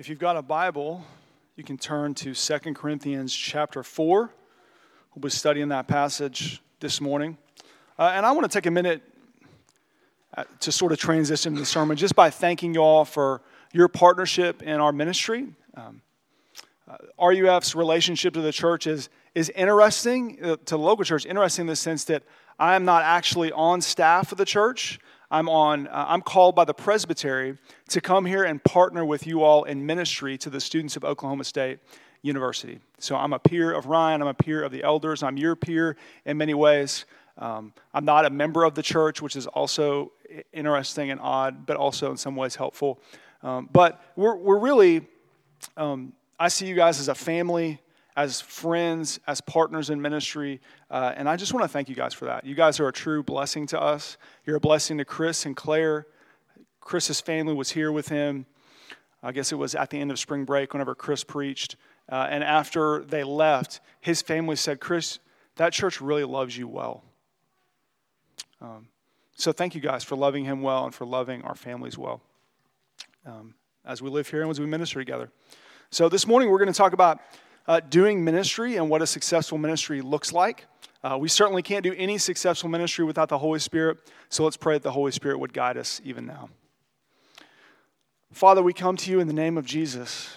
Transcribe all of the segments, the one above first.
If you've got a Bible, you can turn to 2 Corinthians chapter 4. We'll be studying that passage this morning. Uh, and I want to take a minute uh, to sort of transition the sermon just by thanking you all for your partnership in our ministry. Um, uh, RUF's relationship to the church is, is interesting, uh, to the local church, interesting in the sense that I am not actually on staff of the church. I'm on. Uh, I'm called by the presbytery to come here and partner with you all in ministry to the students of Oklahoma State University. So I'm a peer of Ryan. I'm a peer of the elders. I'm your peer in many ways. Um, I'm not a member of the church, which is also interesting and odd, but also in some ways helpful. Um, but we're, we're really, um, I see you guys as a family as friends, as partners in ministry. Uh, and I just want to thank you guys for that. You guys are a true blessing to us. You're a blessing to Chris and Claire. Chris's family was here with him. I guess it was at the end of spring break whenever Chris preached. Uh, and after they left, his family said, Chris, that church really loves you well. Um, so thank you guys for loving him well and for loving our families well um, as we live here and as we minister together. So this morning we're going to talk about uh, doing ministry and what a successful ministry looks like. Uh, we certainly can't do any successful ministry without the Holy Spirit, so let's pray that the Holy Spirit would guide us even now. Father, we come to you in the name of Jesus,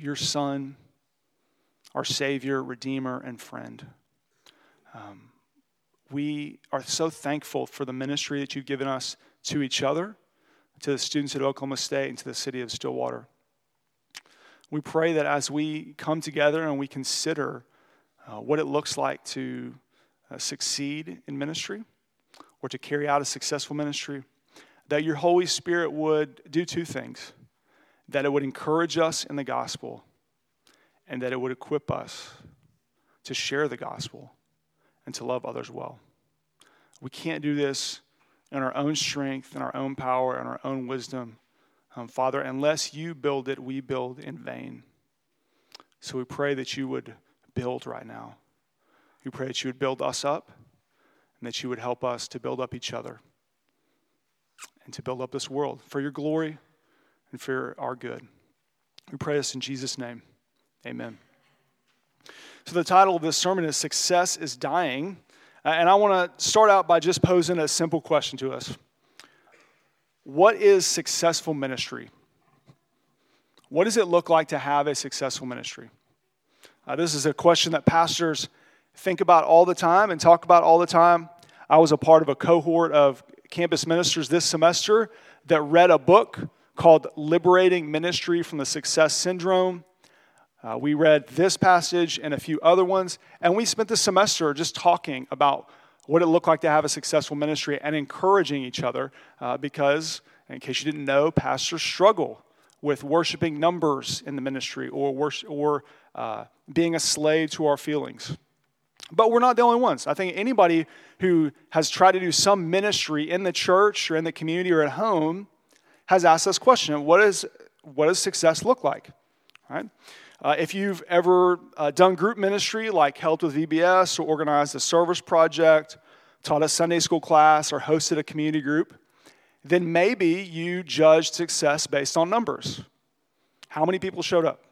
your Son, our Savior, Redeemer, and friend. Um, we are so thankful for the ministry that you've given us to each other, to the students at Oklahoma State, and to the city of Stillwater. We pray that as we come together and we consider uh, what it looks like to uh, succeed in ministry or to carry out a successful ministry, that your Holy Spirit would do two things that it would encourage us in the gospel and that it would equip us to share the gospel and to love others well. We can't do this in our own strength, in our own power, in our own wisdom. Um, Father, unless you build it, we build in vain. So we pray that you would build right now. We pray that you would build us up and that you would help us to build up each other and to build up this world for your glory and for our good. We pray this in Jesus' name. Amen. So, the title of this sermon is Success is Dying. Uh, and I want to start out by just posing a simple question to us what is successful ministry? What does it look like to have a successful ministry? Uh, this is a question that pastors think about all the time and talk about all the time. I was a part of a cohort of campus ministers this semester that read a book called Liberating Ministry from the Success Syndrome. Uh, we read this passage and a few other ones, and we spent the semester just talking about what it looked like to have a successful ministry and encouraging each other uh, because, in case you didn't know, pastors struggle with worshiping numbers in the ministry or, worship, or uh, being a slave to our feelings. But we're not the only ones. I think anybody who has tried to do some ministry in the church or in the community or at home has asked this question what, is, what does success look like? Right? Uh, if you've ever uh, done group ministry, like helped with VBS or organized a service project, taught a Sunday school class, or hosted a community group, then maybe you judged success based on numbers. How many people showed up?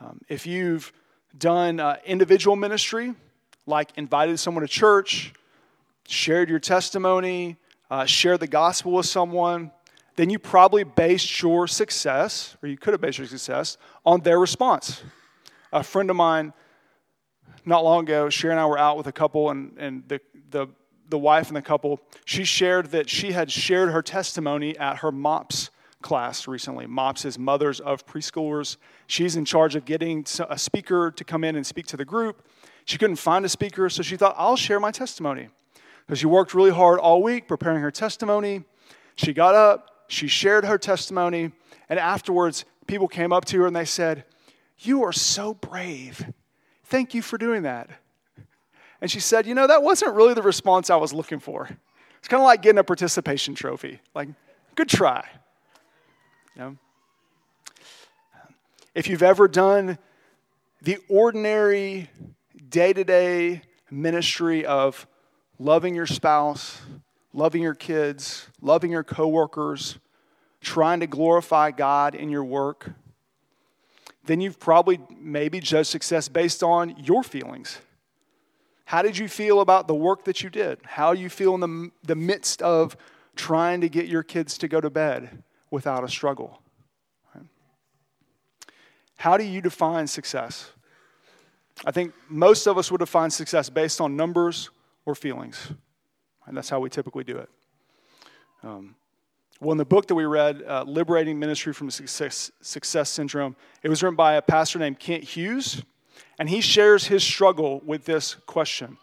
Um, if you've done uh, individual ministry, like invited someone to church, shared your testimony, uh, shared the gospel with someone, then you probably based your success, or you could have based your success, on their response. A friend of mine, not long ago, Sherry and I were out with a couple, and, and the, the, the wife and the couple, she shared that she had shared her testimony at her MOPS class recently. MOPS is Mothers of Preschoolers. She's in charge of getting a speaker to come in and speak to the group. She couldn't find a speaker, so she thought, I'll share my testimony. Because she worked really hard all week preparing her testimony. She got up, she shared her testimony, and afterwards, people came up to her and they said, You are so brave. Thank you for doing that. And she said, You know, that wasn't really the response I was looking for. It's kind of like getting a participation trophy. Like, good try. You know? If you've ever done the ordinary day to day ministry of loving your spouse, loving your kids, loving your coworkers, trying to glorify God in your work, then you've probably maybe judged success based on your feelings. How did you feel about the work that you did? How do you feel in the, the midst of trying to get your kids to go to bed without a struggle? How do you define success? I think most of us would define success based on numbers or feelings. And that's how we typically do it. Um, well, in the book that we read, uh, Liberating Ministry from Success, Success Syndrome, it was written by a pastor named Kent Hughes, and he shares his struggle with this question.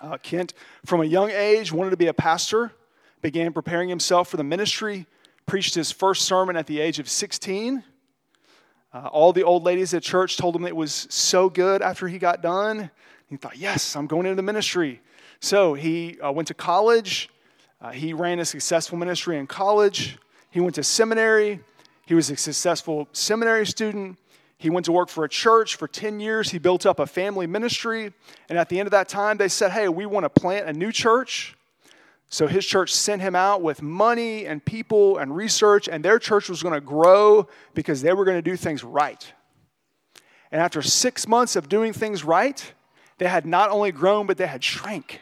Uh, Kent, from a young age, wanted to be a pastor, began preparing himself for the ministry, preached his first sermon at the age of 16. Uh, all the old ladies at church told him it was so good after he got done. He thought, yes, I'm going into the ministry. So he uh, went to college. Uh, he ran a successful ministry in college. He went to seminary. He was a successful seminary student. He went to work for a church for 10 years. He built up a family ministry. And at the end of that time, they said, Hey, we want to plant a new church. So his church sent him out with money and people and research, and their church was going to grow because they were going to do things right. And after six months of doing things right, they had not only grown, but they had shrank.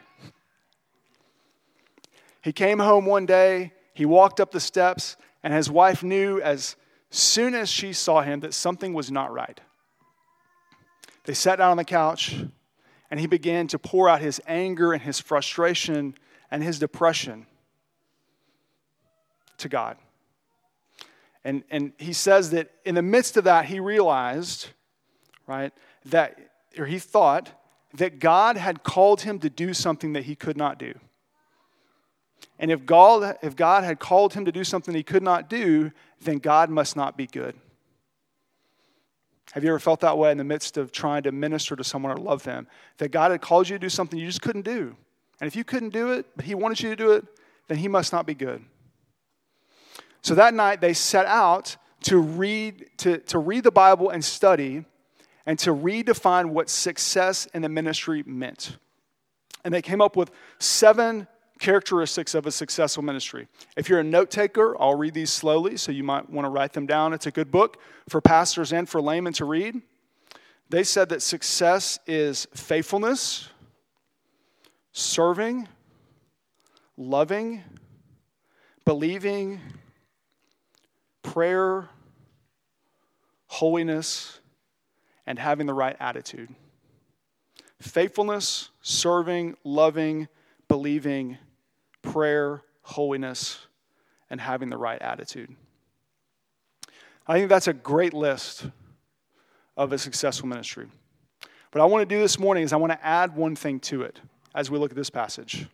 He came home one day, he walked up the steps, and his wife knew as soon as she saw him that something was not right. They sat down on the couch, and he began to pour out his anger and his frustration and his depression to God. And, and he says that in the midst of that, he realized, right, that, or he thought that God had called him to do something that he could not do. And if God, if God had called him to do something he could not do, then God must not be good. Have you ever felt that way in the midst of trying to minister to someone or love them? That God had called you to do something you just couldn't do. And if you couldn't do it, but he wanted you to do it, then he must not be good. So that night they set out to read, to, to read the Bible and study and to redefine what success in the ministry meant. And they came up with seven characteristics of a successful ministry. If you're a note taker, I'll read these slowly, so you might want to write them down. It's a good book for pastors and for laymen to read. They said that success is faithfulness, serving, loving, believing, prayer, holiness, and having the right attitude. Faithfulness, serving, loving, believing, prayer, holiness, and having the right attitude. I think that's a great list of a successful ministry. What I want to do this morning is I want to add one thing to it as we look at this passage.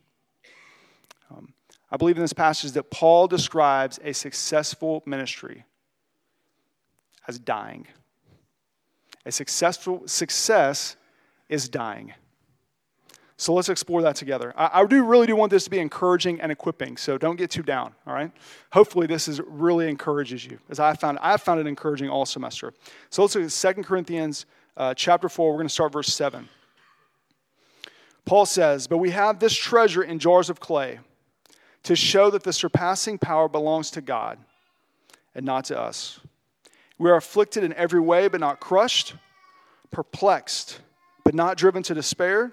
Um, I believe in this passage that Paul describes a successful ministry as dying. A successful success is dying. So let's explore that together. I, I, do really do want this to be encouraging and equipping, so don't get too down, all right? Hopefully this is really encourages you, as I found I found it encouraging all semester. So let's look at 2 Corinthians uh, chapter 4. We're going to start verse 7. Paul says, But we have this treasure in jars of clay to show that the surpassing power belongs to God and not to us. We are afflicted in every way, but not crushed, perplexed, but not driven to despair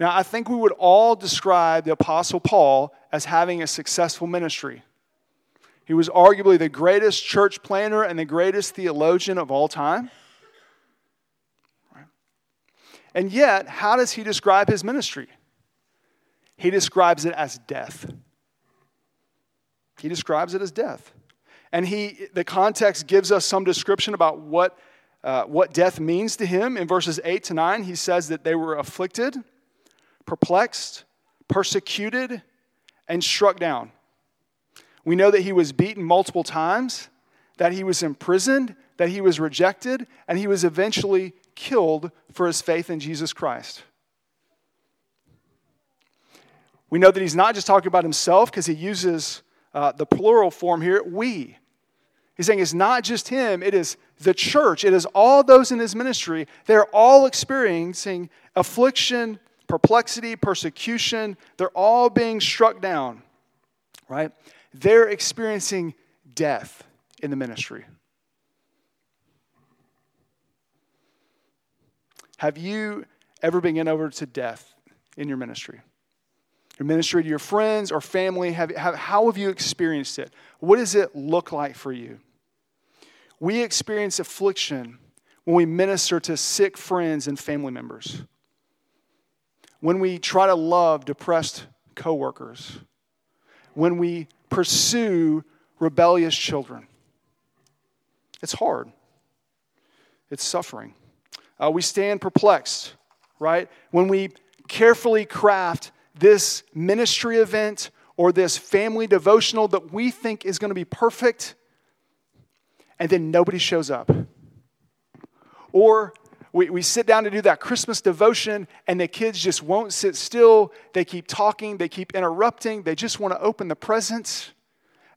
Now, I think we would all describe the Apostle Paul as having a successful ministry. He was arguably the greatest church planter and the greatest theologian of all time. And yet, how does he describe his ministry? He describes it as death. He describes it as death. And he, the context gives us some description about what, uh, what death means to him. In verses 8 to 9, he says that they were afflicted perplexed, persecuted, and struck down. We know that he was beaten multiple times, that he was imprisoned, that he was rejected, and he was eventually killed for his faith in Jesus Christ. We know that he's not just talking about himself because he uses uh, the plural form here, we. He's saying it's not just him, it is the church, it is all those in his ministry. They're all experiencing affliction, perplexity, persecution. They're all being struck down, right? They're experiencing death in the ministry. Have you ever been given over to death in your ministry? Your ministry to your friends or family, have, have, how have you experienced it? What does it look like for you? We experience affliction when we minister to sick friends and family members, when we try to love depressed coworkers, when we pursue rebellious children. It's hard, it's suffering. Uh, we stand perplexed, right? When we carefully craft this ministry event or this family devotional that we think is going to be perfect, and then nobody shows up. Or we, we sit down to do that Christmas devotion, and the kids just won't sit still. They keep talking, they keep interrupting, they just want to open the presents.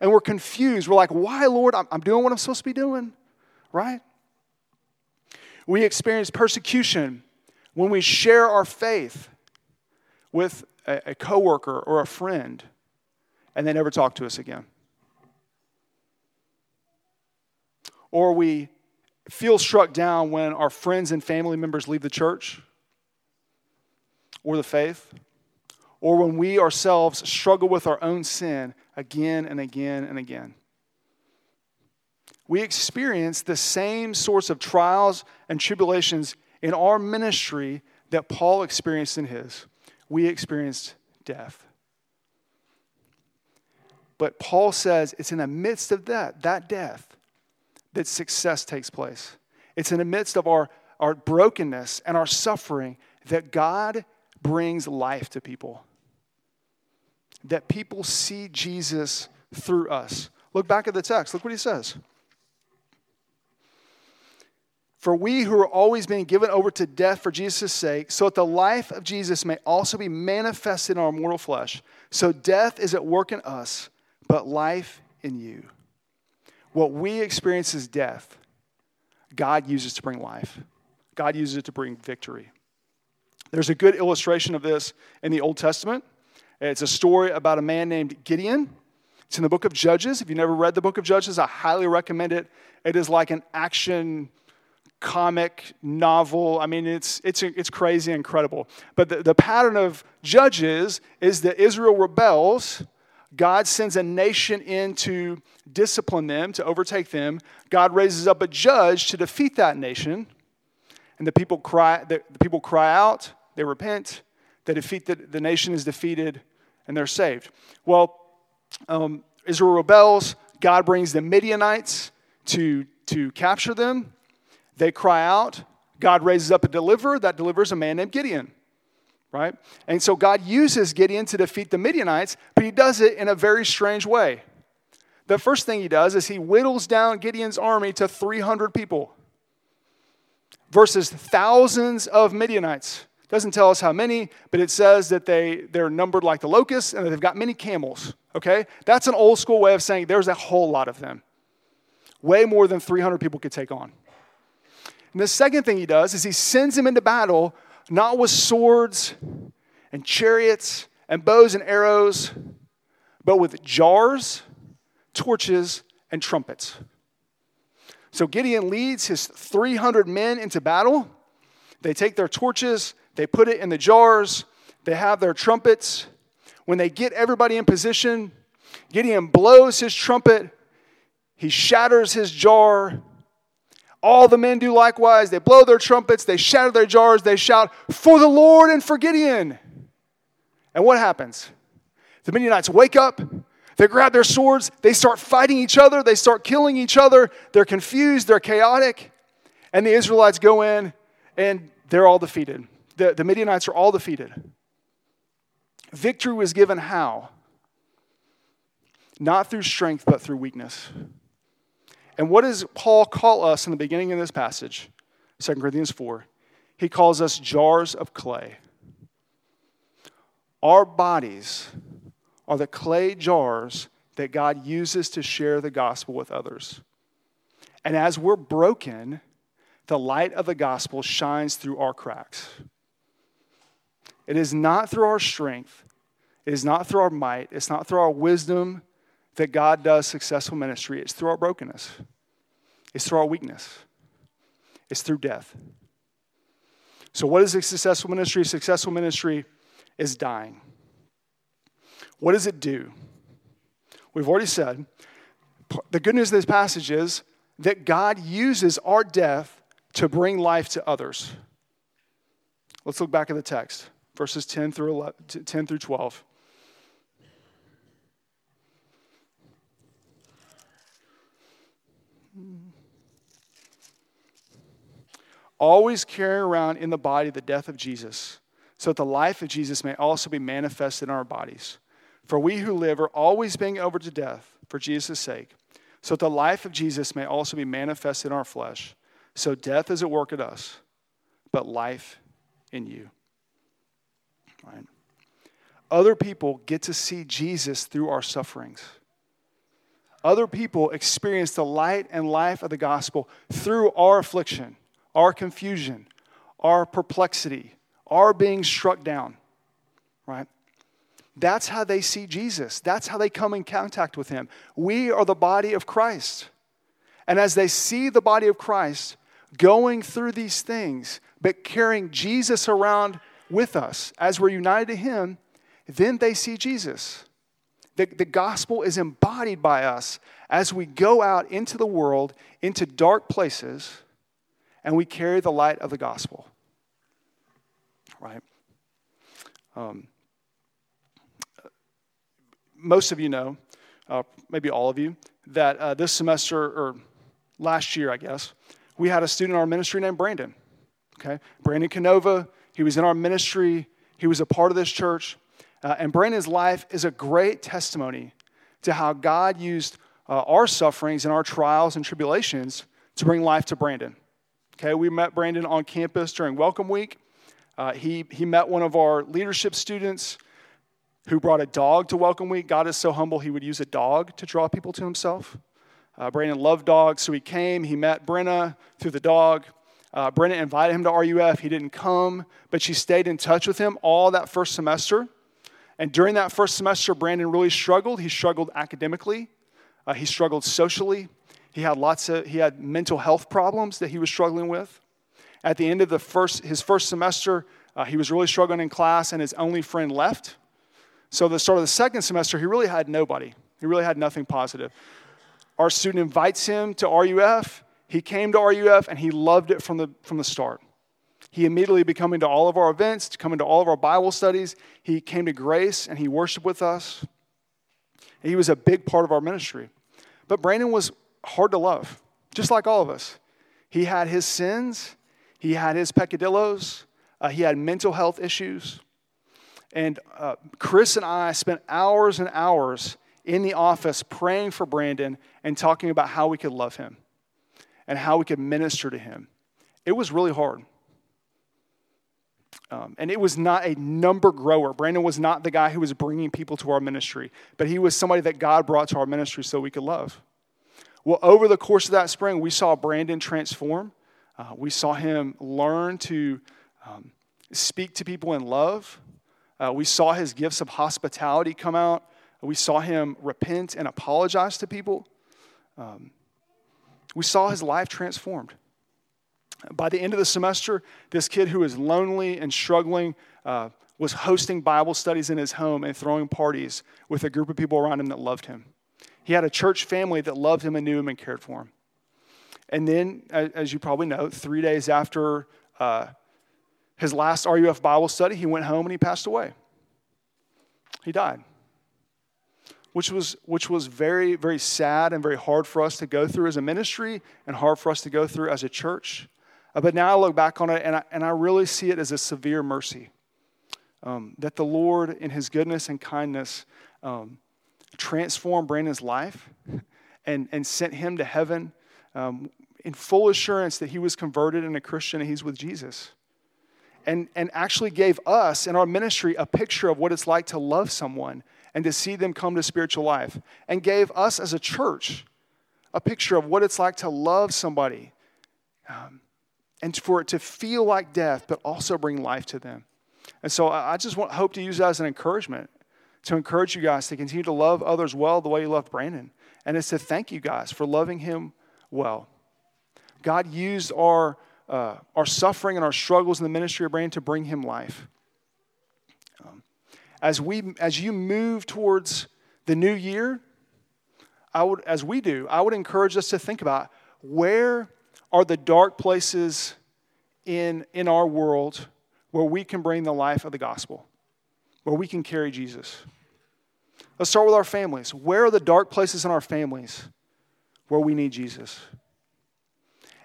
And we're confused. We're like, why, Lord? I'm, I'm doing what I'm supposed to be doing, right? We experience persecution when we share our faith with a, a coworker or a friend and they never talk to us again. Or we feel struck down when our friends and family members leave the church or the faith, or when we ourselves struggle with our own sin again and again and again we experience the same sorts of trials and tribulations in our ministry that Paul experienced in his. We experienced death. But Paul says it's in the midst of that, that death, that success takes place. It's in the midst of our, our brokenness and our suffering that God brings life to people. That people see Jesus through us. Look back at the text. Look what he says. For we who are always being given over to death for Jesus' sake, so that the life of Jesus may also be manifested in our mortal flesh. So death is at work in us, but life in you. What we experience as death. God uses to bring life. God uses it to bring victory. There's a good illustration of this in the Old Testament. It's a story about a man named Gideon. It's in the book of Judges. If you've never read the book of Judges, I highly recommend it. It is like an action comic novel. I mean, it's, it's, it's crazy, incredible. But the, the pattern of Judges is that Israel rebels. God sends a nation in to discipline them, to overtake them. God raises up a judge to defeat that nation. And the people cry, the, people cry out, they repent, they defeat the, the nation is defeated, and they're saved. Well, um, Israel rebels. God brings the Midianites to, to capture them. They cry out. God raises up a deliverer. That delivers a man named Gideon, right? And so God uses Gideon to defeat the Midianites, but he does it in a very strange way. The first thing he does is he whittles down Gideon's army to 300 people versus thousands of Midianites. Doesn't tell us how many, but it says that they, they're numbered like the locusts and that they've got many camels. Okay? That's an old school way of saying there's a whole lot of them. Way more than 300 people could take on. And the second thing he does is he sends him into battle, not with swords and chariots and bows and arrows, but with jars, torches, and trumpets. So Gideon leads his 300 men into battle. They take their torches, they put it in the jars, they have their trumpets. When they get everybody in position, Gideon blows his trumpet, he shatters his jar, all the men do likewise. They blow their trumpets, they shatter their jars, they shout, For the Lord and for Gideon. And what happens? The Midianites wake up, they grab their swords, they start fighting each other, they start killing each other. They're confused, they're chaotic. And the Israelites go in and they're all defeated. The, the Midianites are all defeated. Victory was given how? not through strength, but through weakness. And what does Paul call us in the beginning of this passage? 2 Corinthians 4. He calls us jars of clay. Our bodies are the clay jars that God uses to share the gospel with others. And as we're broken, the light of the gospel shines through our cracks. It is not through our strength, it is not through our might, it's not through our wisdom that God does successful ministry. It's through our brokenness, it's through our weakness, it's through death. So, what is a successful ministry? Successful ministry is dying. What does it do? We've already said the good news of this passage is that God uses our death to bring life to others. Let's look back at the text, verses 10 through, 11, 10 through 12. Always carry around in the body the death of Jesus, so that the life of Jesus may also be manifested in our bodies. For we who live are always being over to death for Jesus' sake, so that the life of Jesus may also be manifested in our flesh. So death is at work at us, but life in you. Right? Other people get to see Jesus through our sufferings. Other people experience the light and life of the gospel through our affliction our confusion, our perplexity, our being struck down, right? That's how they see Jesus. That's how they come in contact with him. We are the body of Christ. And as they see the body of Christ going through these things, but carrying Jesus around with us as we're united to him, then they see Jesus. The, the gospel is embodied by us as we go out into the world, into dark places and we carry the light of the gospel. Right? Um, most of you know, uh, maybe all of you, that uh, this semester, or last year, I guess, we had a student in our ministry named Brandon. Okay? Brandon Canova, he was in our ministry, he was a part of this church. Uh, and Brandon's life is a great testimony to how God used uh, our sufferings and our trials and tribulations to bring life to Brandon. Okay, we met Brandon on campus during Welcome Week. Uh, he, he met one of our leadership students who brought a dog to Welcome Week. God is so humble, he would use a dog to draw people to himself. Uh, Brandon loved dogs, so he came. He met Brenna through the dog. Uh, Brenna invited him to RUF. He didn't come, but she stayed in touch with him all that first semester. And during that first semester, Brandon really struggled. He struggled academically, uh, he struggled socially, he had lots of he had mental health problems that he was struggling with. At the end of the first his first semester, uh, he was really struggling in class, and his only friend left. So the start of the second semester, he really had nobody. He really had nothing positive. Our student invites him to RUF. He came to RUF and he loved it from the from the start. He immediately became into all of our events, to come into all of our Bible studies. He came to Grace and he worshiped with us. he was a big part of our ministry. But Brandon was hard to love, just like all of us. He had his sins, he had his peccadillos, uh, he had mental health issues. And uh, Chris and I spent hours and hours in the office praying for Brandon and talking about how we could love him and how we could minister to him. It was really hard. Um, and it was not a number grower. Brandon was not the guy who was bringing people to our ministry, but he was somebody that God brought to our ministry so we could love. Well, over the course of that spring, we saw Brandon transform. Uh, we saw him learn to um, speak to people in love. Uh, we saw his gifts of hospitality come out. We saw him repent and apologize to people. Um, we saw his life transformed. By the end of the semester, this kid who was lonely and struggling uh, was hosting Bible studies in his home and throwing parties with a group of people around him that loved him. He had a church family that loved him and knew him and cared for him. And then, as you probably know, three days after uh, his last RUF Bible study, he went home and he passed away. He died, which was, which was very, very sad and very hard for us to go through as a ministry and hard for us to go through as a church. Uh, but now I look back on it and I, and I really see it as a severe mercy um, that the Lord, in his goodness and kindness, um, transformed Brandon's life and, and sent him to heaven um, in full assurance that he was converted and a Christian and he's with Jesus. And, and actually gave us in our ministry a picture of what it's like to love someone and to see them come to spiritual life. And gave us as a church a picture of what it's like to love somebody um, and for it to feel like death, but also bring life to them. And so I just want, hope to use that as an encouragement to encourage you guys to continue to love others well the way you love Brandon. And it's to thank you guys for loving him well. God used our, uh, our suffering and our struggles in the ministry of Brandon to bring him life. Um, as, we, as you move towards the new year, I would, as we do, I would encourage us to think about where are the dark places in, in our world where we can bring the life of the gospel, where we can carry Jesus. Let's start with our families. Where are the dark places in our families where we need Jesus?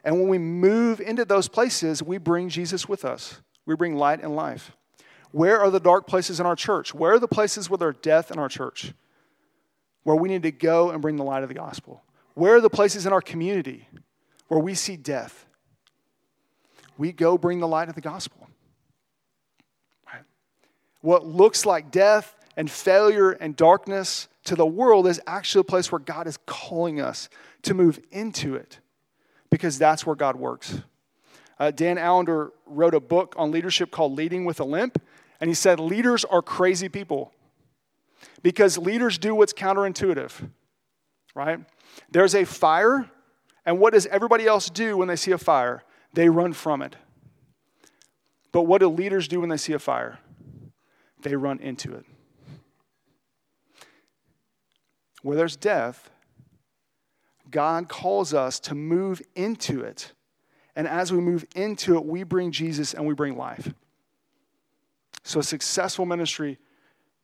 And when we move into those places, we bring Jesus with us. We bring light and life. Where are the dark places in our church? Where are the places where there's death in our church? Where we need to go and bring the light of the gospel? Where are the places in our community where we see death? We go bring the light of the gospel. What looks like death and failure and darkness to the world is actually a place where God is calling us to move into it because that's where God works. Uh, Dan Allender wrote a book on leadership called Leading with a Limp, and he said, Leaders are crazy people because leaders do what's counterintuitive, right? There's a fire, and what does everybody else do when they see a fire? They run from it. But what do leaders do when they see a fire? They run into it where there's death, God calls us to move into it. And as we move into it, we bring Jesus and we bring life. So a successful ministry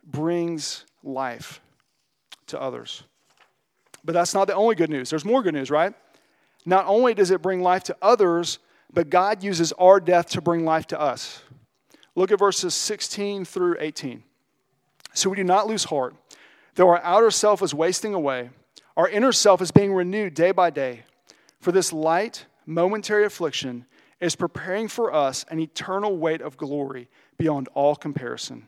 brings life to others. But that's not the only good news. There's more good news, right? Not only does it bring life to others, but God uses our death to bring life to us. Look at verses 16 through 18. So we do not lose heart. Though our outer self is wasting away, our inner self is being renewed day by day. For this light, momentary affliction is preparing for us an eternal weight of glory beyond all comparison.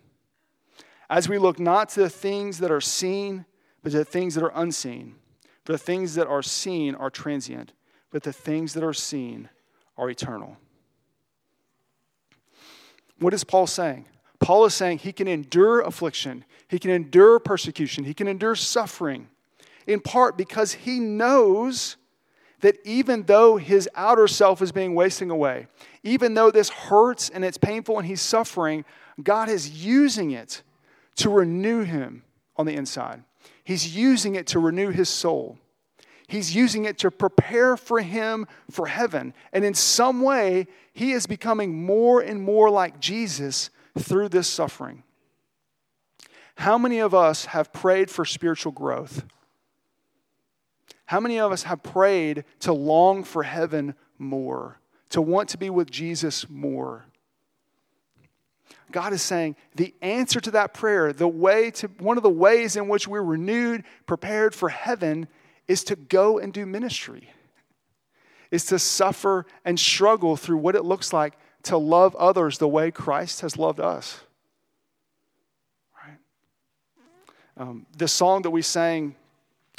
As we look not to the things that are seen, but to the things that are unseen. For the things that are seen are transient, but the things that are seen are eternal. What is Paul saying? Paul is saying he can endure affliction, he can endure persecution, he can endure suffering, in part because he knows that even though his outer self is being wasting away, even though this hurts and it's painful and he's suffering, God is using it to renew him on the inside. He's using it to renew his soul. He's using it to prepare for him for heaven. And in some way, he is becoming more and more like Jesus through this suffering. How many of us have prayed for spiritual growth? How many of us have prayed to long for heaven more, to want to be with Jesus more? God is saying the answer to that prayer, the way to one of the ways in which we're renewed, prepared for heaven, is to go and do ministry. Is to suffer and struggle through what it looks like to love others the way Christ has loved us. Right? Um, this song that we sang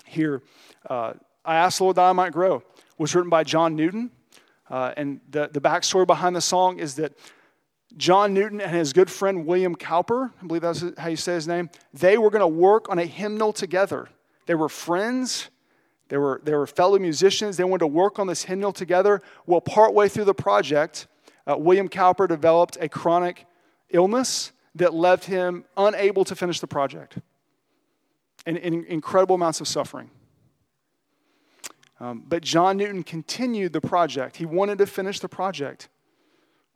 here, uh, I asked Lord that I might grow, was written by John Newton. Uh, and the, the backstory behind the song is that John Newton and his good friend William Cowper, I believe that's how you say his name, they were going to work on a hymnal together. They were friends. They were, they were fellow musicians. They wanted to work on this hymnal together. Well, partway through the project, uh, William Cowper developed a chronic illness that left him unable to finish the project and, incredible amounts of suffering. Um, but John Newton continued the project. He wanted to finish the project,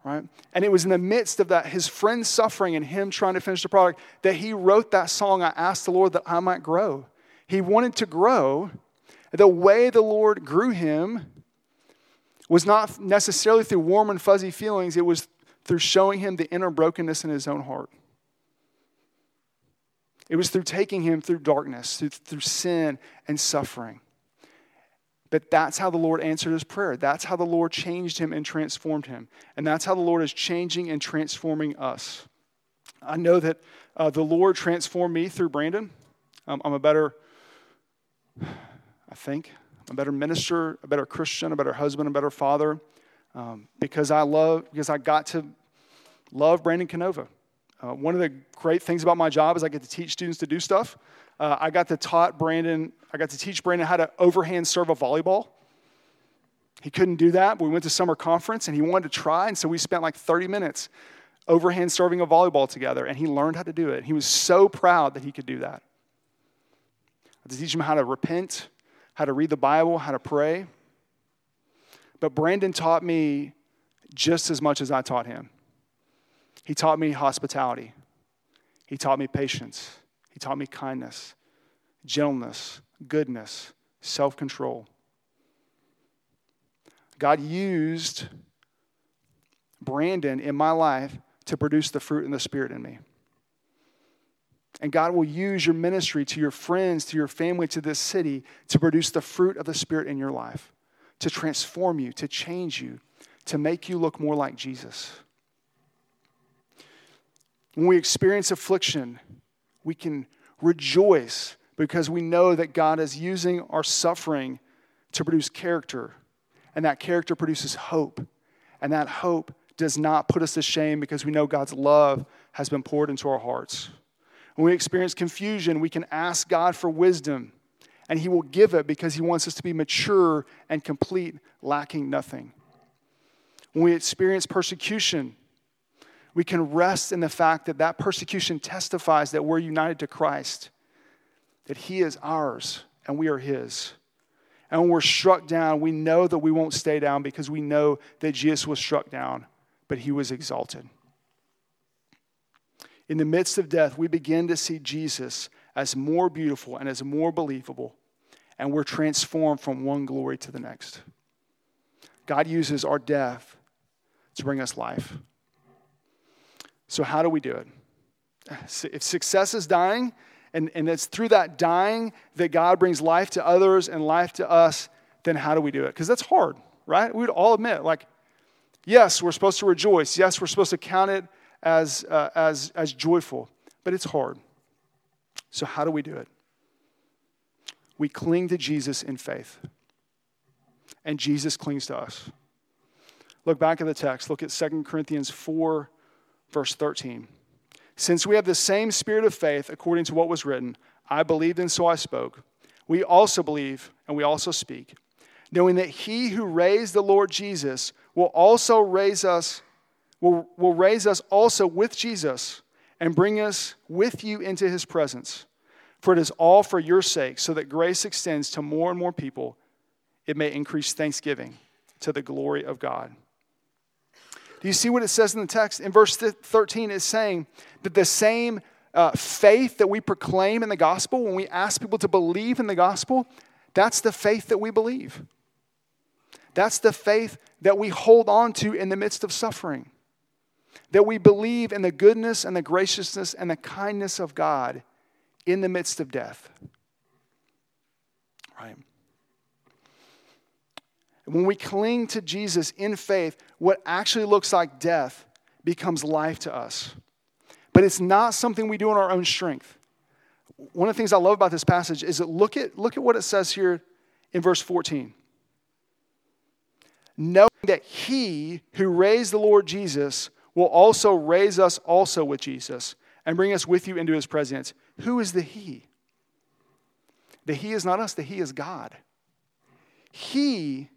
right? And it was in the midst of that, his friend's suffering and him trying to finish the project, that he wrote that song, I asked the Lord that I might grow. He wanted to grow. The way the Lord grew him was not necessarily through warm and fuzzy feelings, it was through showing him the inner brokenness in his own heart. It was through taking him through darkness, through, through sin and suffering. But that's how the Lord answered his prayer. That's how the Lord changed him and transformed him. And that's how the Lord is changing and transforming us. I know that uh, the Lord transformed me through Brandon. Um, I'm a better, I think, I'm a better minister, a better Christian, a better husband, a better father, um, because I love, because I got to love Brandon Canova. Uh, one of the great things about my job is I get to teach students to do stuff. Uh, I got to taught Brandon, I got to teach Brandon how to overhand serve a volleyball. He couldn't do that. But we went to summer conference and he wanted to try, and so we spent like 30 minutes overhand serving a volleyball together, and he learned how to do it. He was so proud that he could do that. To teach him how to repent, how to read the Bible, how to pray. But Brandon taught me just as much as I taught him. He taught me hospitality. He taught me patience. He taught me kindness, gentleness, goodness, self control. God used Brandon in my life to produce the fruit and the Spirit in me. And God will use your ministry to your friends, to your family, to this city to produce the fruit of the Spirit in your life, to transform you, to change you, to make you look more like Jesus. When we experience affliction, we can rejoice because we know that God is using our suffering to produce character, and that character produces hope, and that hope does not put us to shame because we know God's love has been poured into our hearts. When we experience confusion, we can ask God for wisdom, and He will give it because He wants us to be mature and complete, lacking nothing. When we experience persecution, we can rest in the fact that that persecution testifies that we're united to Christ, that He is ours and we are His. And when we're struck down, we know that we won't stay down because we know that Jesus was struck down but he was exalted. In the midst of death, we begin to see Jesus as more beautiful and as more believable, and we're transformed from one glory to the next. God uses our death to bring us life. So, how do we do it? If success is dying, and, and it's through that dying that God brings life to others and life to us, then how do we do it? Because that's hard, right? We would all admit, like, Yes, we're supposed to rejoice. Yes, we're supposed to count it as, uh, as, as joyful, but it's hard. So, how do we do it? We cling to Jesus in faith, and Jesus clings to us. Look back at the text. Look at 2 Corinthians 4, verse 13. Since we have the same spirit of faith, according to what was written, I believed and so I spoke, we also believe and we also speak, knowing that he who raised the Lord Jesus will also raise us, will, will raise us also with Jesus and bring us with you into his presence. For it is all for your sake, so that grace extends to more and more people. It may increase thanksgiving to the glory of God. Do you see what it says in the text? In verse 13, it's saying that the same uh, faith that we proclaim in the gospel, when we ask people to believe in the gospel, that's the faith that we believe. That's the faith that we hold on to in the midst of suffering. That we believe in the goodness and the graciousness and the kindness of God in the midst of death. Right? When we cling to Jesus in faith, what actually looks like death becomes life to us. But it's not something we do in our own strength. One of the things I love about this passage is that look at, look at what it says here in verse 14 knowing that he who raised the Lord Jesus will also raise us also with Jesus and bring us with you into his presence. Who is the he? The he is not us, the he is God. He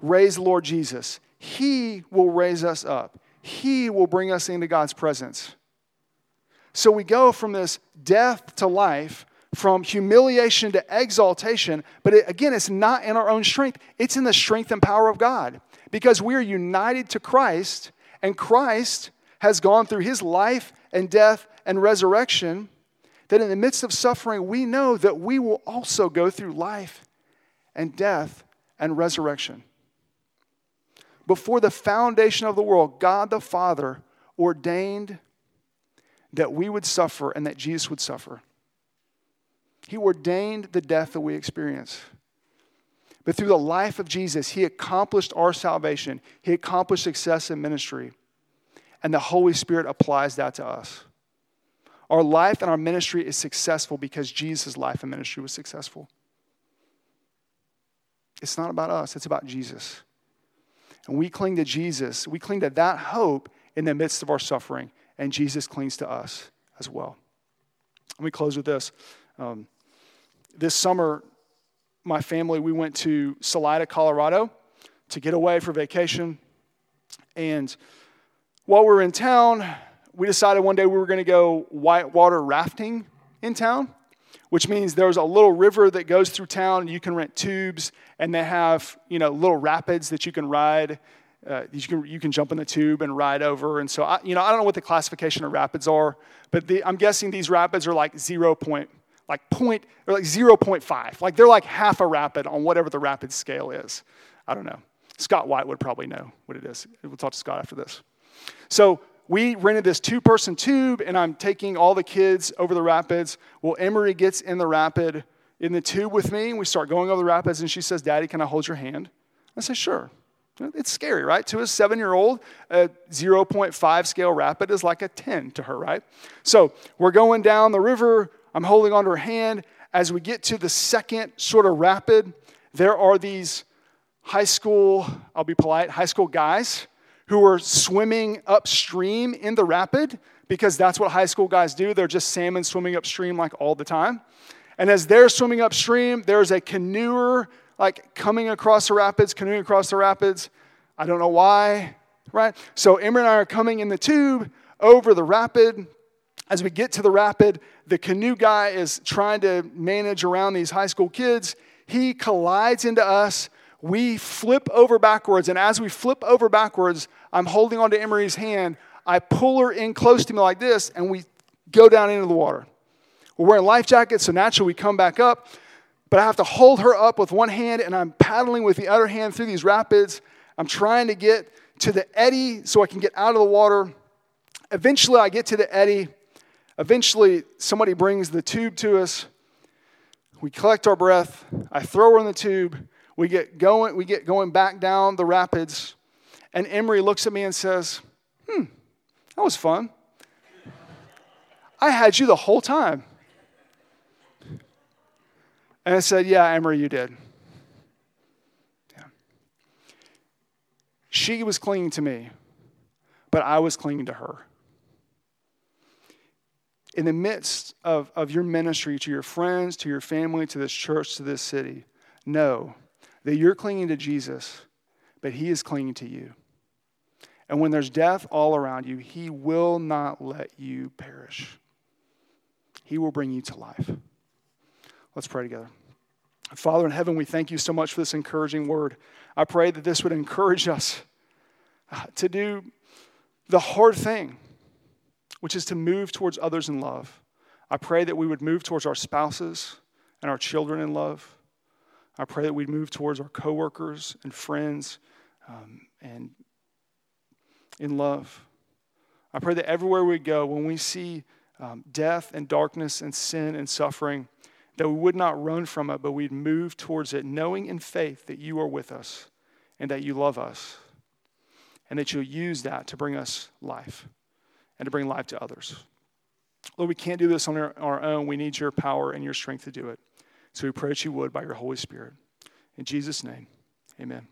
raised Lord Jesus. He will raise us up. He will bring us into God's presence. So we go from this death to life from humiliation to exaltation. But it, again, it's not in our own strength, it's in the strength and power of God. Because we are united to Christ, and Christ has gone through his life and death and resurrection. That in the midst of suffering, we know that we will also go through life and death and resurrection. Before the foundation of the world, God the Father ordained that we would suffer and that Jesus would suffer. He ordained the death that we experience. But through the life of Jesus, He accomplished our salvation, He accomplished success in ministry, and the Holy Spirit applies that to us. Our life and our ministry is successful because Jesus' life and ministry was successful. It's not about us, it's about Jesus. And we cling to Jesus. We cling to that hope in the midst of our suffering, and Jesus clings to us as well. Let me close with this. Um, this summer, my family, we went to Salida, Colorado to get away for vacation. And while we were in town, we decided one day we were going to go whitewater rafting in town, which means there's a little river that goes through town. And you can rent tubes, and they have you know little rapids that you can ride. Uh, you can you can jump in the tube and ride over. And so I, you know I don't know what the classification of rapids are, but the, I'm guessing these rapids are like zero point like point or like 0.5. Like they're like half a rapid on whatever the rapid scale is. I don't know. Scott White would probably know what it is. We'll talk to Scott after this. So we rented this two person tube, and I'm taking all the kids over the rapids. Well, Emery gets in the rapid in the tube with me, and we start going over the rapids, and she says, Daddy, can I hold your hand? I say, Sure. It's scary, right? To a seven year old, a 0.5 scale rapid is like a 10 to her, right? So we're going down the river. I'm holding onto her hand. As we get to the second sort of rapid, there are these high school, I'll be polite, high school guys who are swimming upstream in the rapid because that's what high school guys do. They're just salmon swimming upstream like all the time. And as they're swimming upstream, there's a canoer like coming across the rapids, canoeing across the rapids. I don't know why, right? So Emery and I are coming in the tube over the rapid. As we get to the rapid, the canoe guy is trying to manage around these high school kids. He collides into us. We flip over backwards. And as we flip over backwards, I'm holding onto Emery's hand. I pull her in close to me like this, and we go down into the water. We're wearing life jackets, so naturally we come back up. But I have to hold her up with one hand, and I'm paddling with the other hand through these rapids. I'm trying to get to the eddy so I can get out of the water. Eventually, I get to the eddy. Eventually, somebody brings the tube to us. We collect our breath. I throw her in the tube. We get going, we get going back down the rapids. And Emery looks at me and says, Hmm, that was fun. I had you the whole time. And I said, Yeah, Emery, you did. Yeah. She was clinging to me, but I was clinging to her in the midst of, of your ministry to your friends, to your family, to this church, to this city, know that you're clinging to Jesus, but He is clinging to you. And when there's death all around you, He will not let you perish. He will bring you to life. Let's pray together. Father in heaven, we thank you so much for this encouraging word. I pray that this would encourage us uh, to do the hard thing which is to move towards others in love. I pray that we would move towards our spouses and our children in love. I pray that we'd move towards our coworkers and friends um, and in love. I pray that everywhere we go, when we see um, death and darkness and sin and suffering, that we would not run from it, but we'd move towards it, knowing in faith that you are with us and that you love us and that you'll use that to bring us life and to bring life to others. Lord, we can't do this on our, own. We need your power and your strength to do it. So we pray that you would by your Holy Spirit. In Jesus' name, amen.